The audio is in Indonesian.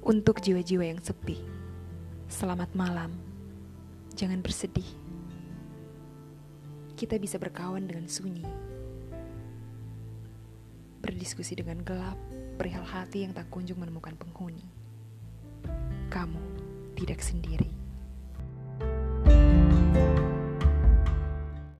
Untuk jiwa-jiwa yang sepi, selamat malam. Jangan bersedih. Kita bisa berkawan dengan sunyi. Berdiskusi dengan gelap perihal hati yang tak kunjung menemukan penghuni. Kamu tidak sendiri.